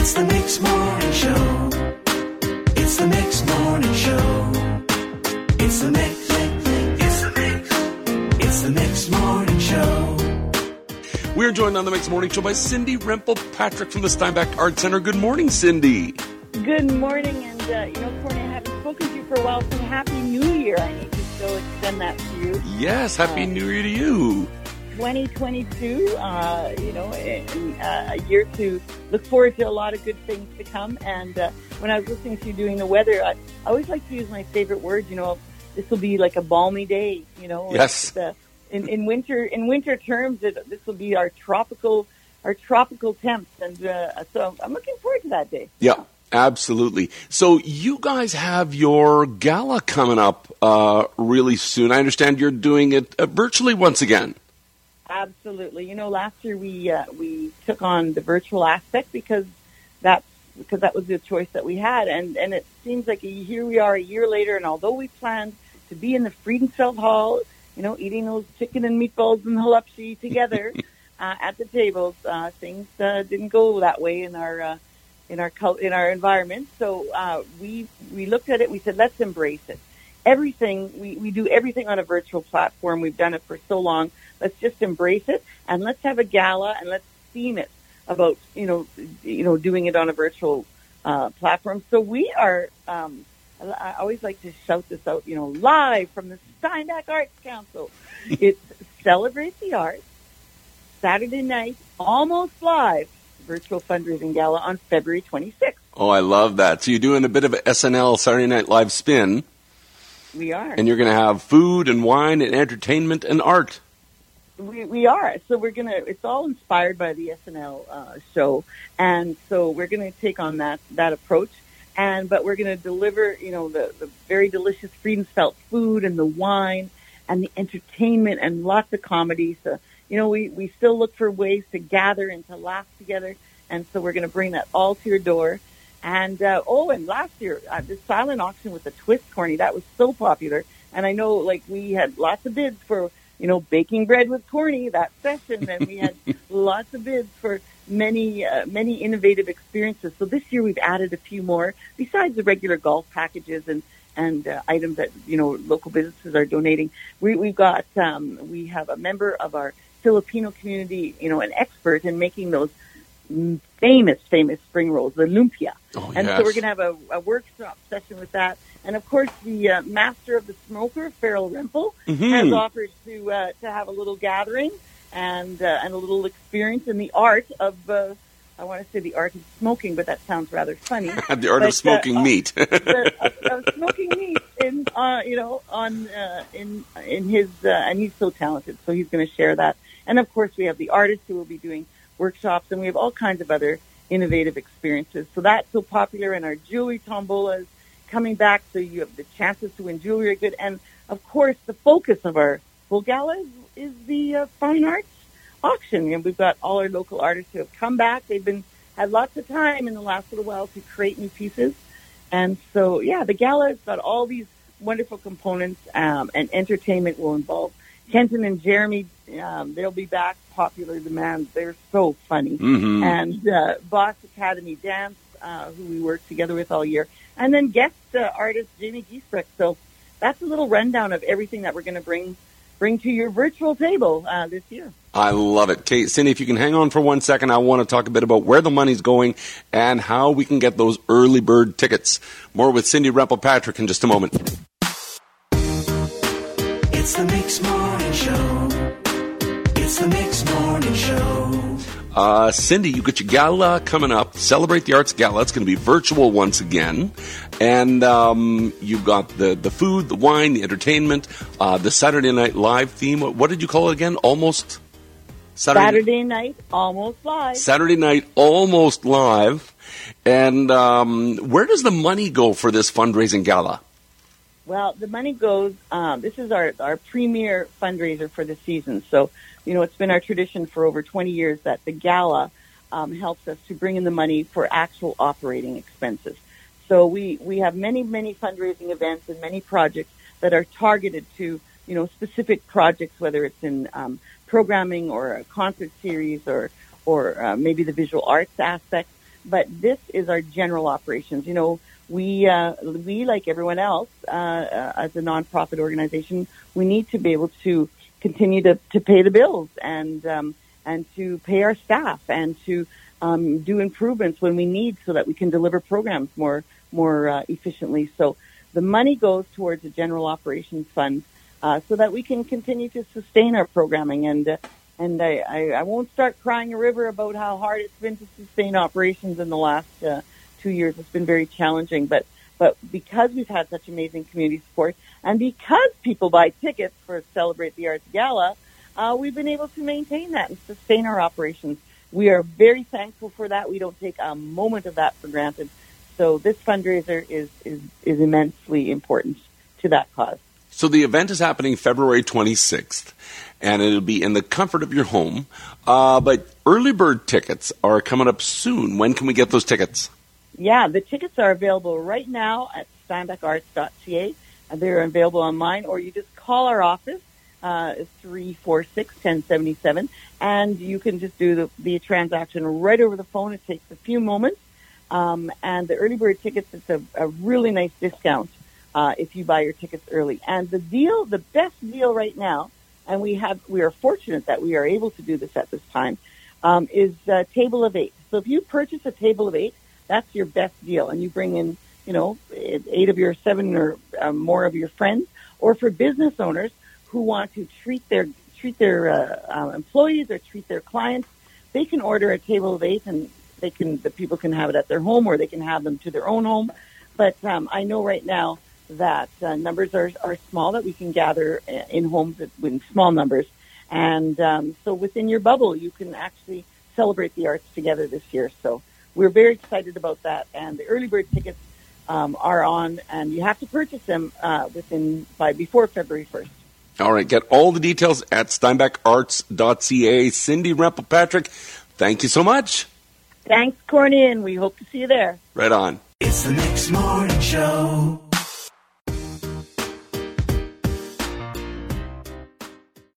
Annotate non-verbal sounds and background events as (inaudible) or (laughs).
It's the Mix Morning Show. It's the Mix Morning Show. It's the Mix. It's the Mix. It's the Mix Morning Show. We're joined on the Mix Morning Show by Cindy Rempel Patrick from the Steinbach Art Center. Good morning, Cindy. Good morning, and uh, you know, Courtney, I haven't spoken to you for a while, so Happy New Year. I need to still extend that to you. Yes, Happy Uh, New Year to you. 2022, uh, you know, and, uh, a year to look forward to a lot of good things to come. And uh, when I was listening to you doing the weather, I, I always like to use my favorite word. You know, this will be like a balmy day. You know, Yes. Uh, in, in winter, in winter terms, it, this will be our tropical, our tropical temps, and uh, so I'm looking forward to that day. Yeah, absolutely. So you guys have your gala coming up uh, really soon. I understand you're doing it uh, virtually once again. Absolutely. You know, last year we uh, we took on the virtual aspect because that's because that was the choice that we had, and and it seems like here we are a year later, and although we planned to be in the Friedensfeld Hall, you know, eating those chicken and meatballs and halupshi together (laughs) uh, at the tables, uh, things uh, didn't go that way in our uh, in our cult, in our environment. So uh, we we looked at it. We said, let's embrace it. Everything we we do everything on a virtual platform. We've done it for so long. Let's just embrace it and let's have a gala and let's theme it about you know you know doing it on a virtual uh, platform. So we are. Um, I always like to shout this out, you know, live from the Steinbach Arts Council. (laughs) It's Celebrate the Arts, Saturday night, almost live, virtual fundraising gala on February 26th. Oh, I love that. So you're doing a bit of a SNL Saturday Night Live spin, We are. and you're going to have food and wine and entertainment and art. We, we are. So we're gonna. It's all inspired by the SNL uh, show, and so we're gonna take on that that approach. And but we're gonna deliver, you know, the the very delicious Friedensfeld food and the wine and the entertainment and lots of comedy. So you know, we we still look for ways to gather and to laugh together, and so we're gonna bring that all to your door. And uh, oh, and last year uh, the silent auction with the twist Courtney that was so popular, and I know like we had lots of bids for you know baking bread with Courtney that session, and we had (laughs) lots of bids for many uh, many innovative experiences. So this year we've added a few more besides the regular golf packages and and uh, items that you know local businesses are donating. We we've got um, we have a member of our Filipino community, you know, an expert in making those famous famous spring rolls, the lumpia. Oh, And yes. so we're going to have a, a workshop session with that. And of course, the uh, master of the smoker, Farrell Rempel, Mhm. has offered to uh, to have a little gathering and uh, and a little experience in the art of. Uh, I want to say the art of smoking, but that sounds rather funny. (laughs) the art But, of smoking uh, meat. the, (laughs) of, of smoking meat in uh, you know on uh, in in his uh, and he's so talented, so he's going to share that. And of course, we have the artist who will be doing workshops, and we have all kinds of other innovative experiences. So that's so popular, and our jewelry tombola is coming back, so you have the chances to win jewelry are good. And of course, the focus of our full gala is, is the uh, fine arts auction, and we've got all our local artists who have come back. They've been had lots of time in the last little while to create new pieces. And so, yeah, the gala has got all these wonderful components, um, and entertainment will involve Kenton and Jeremy. Um, they'll be back. Popular demand. They're so funny. Mhm. And uh, Boss Academy Dance, uh, who we work together with all year, and then guest uh, artist Jamie Giesbrecht. So that's a little rundown of everything that we're going to bring bring to your virtual table uh, this year. I love it. Kate, Cindy, if you can hang on for one second, I want to talk a bit about where the money's going and how we can get those early bird tickets. More with Cindy Rempel Patrick in just a moment. It's the Mix Morning Show. Uh, Cindy, you got your gala coming up. Celebrate the Arts Gala. It's going to be virtual once again. And um, you've got the, the food, the wine, the entertainment, uh, the Saturday Night Live theme. What did you call it again? Almost Saturday night, almost live. Saturday night, almost live. And um, where does the money go for this fundraising gala? Well, the money goes. Um, this is our our premier fundraiser for the season. So, you know, it's been our tradition for over 20 years that the gala um, helps us to bring in the money for actual operating expenses. So we we have many many fundraising events and many projects that are targeted to you know specific projects, whether it's in um, programming or a concert series or or uh, maybe the visual arts aspect. But this is our general operations. You know, we uh, we like everyone else uh, uh, as a nonprofit organization, we need to be able to continue to, to pay the bills and um, and to pay our staff and to um, do improvements when we need so that we can deliver programs more more uh, efficiently. So the money goes towards a general operations fund uh, so that we can continue to sustain our programming and. And I, I, I won't start crying a river about how hard it's been to sustain operations in the last uh, two years. It's been very challenging, but but because we've had such amazing community support, and because people buy tickets for Celebrate the Arts Gala, uh, we've been able to maintain that and sustain our operations. We are very thankful for that. We don't take a moment of that for granted. So this fundraiser is is, is immensely important to that cause. So the event is happening February 26th, and it'll be in the comfort of your home. Uh, but early bird tickets are coming up soon. When can we get those tickets? Yeah, the tickets are available right now at steinbacharts.ca. They're available online, or you just call our office, uh, 346-1077, and you can just do the, the transaction right over the phone. It takes a few moments. Um, and the early bird tickets, it's a, a really nice discount uh, if you buy your tickets early. And the deal, the best deal right now, and we have, we are fortunate that we are able to do this at this time, um, is a table of eight. So if you purchase a table of eight, that's your best deal. And you bring in, you know, eight of your seven or um, more of your friends, or for business owners who want to treat their treat their uh, uh, employees or treat their clients, they can order a table of eight, and they can the people can have it at their home, or they can have them to their own home. But um, I know right now that uh, numbers are, are small that we can gather uh, in homes in small numbers, and um, so within your bubble, you can actually celebrate the arts together this year. So we're very excited about that. And the early bird tickets um, are on, and you have to purchase them uh, within by before February first. All right, get all the details at steinbacharts.ca. Cindy Rempel Patrick, thank you so much. Thanks, Courtney, and we hope to see you there. Right on. It's the Mix Morning Show.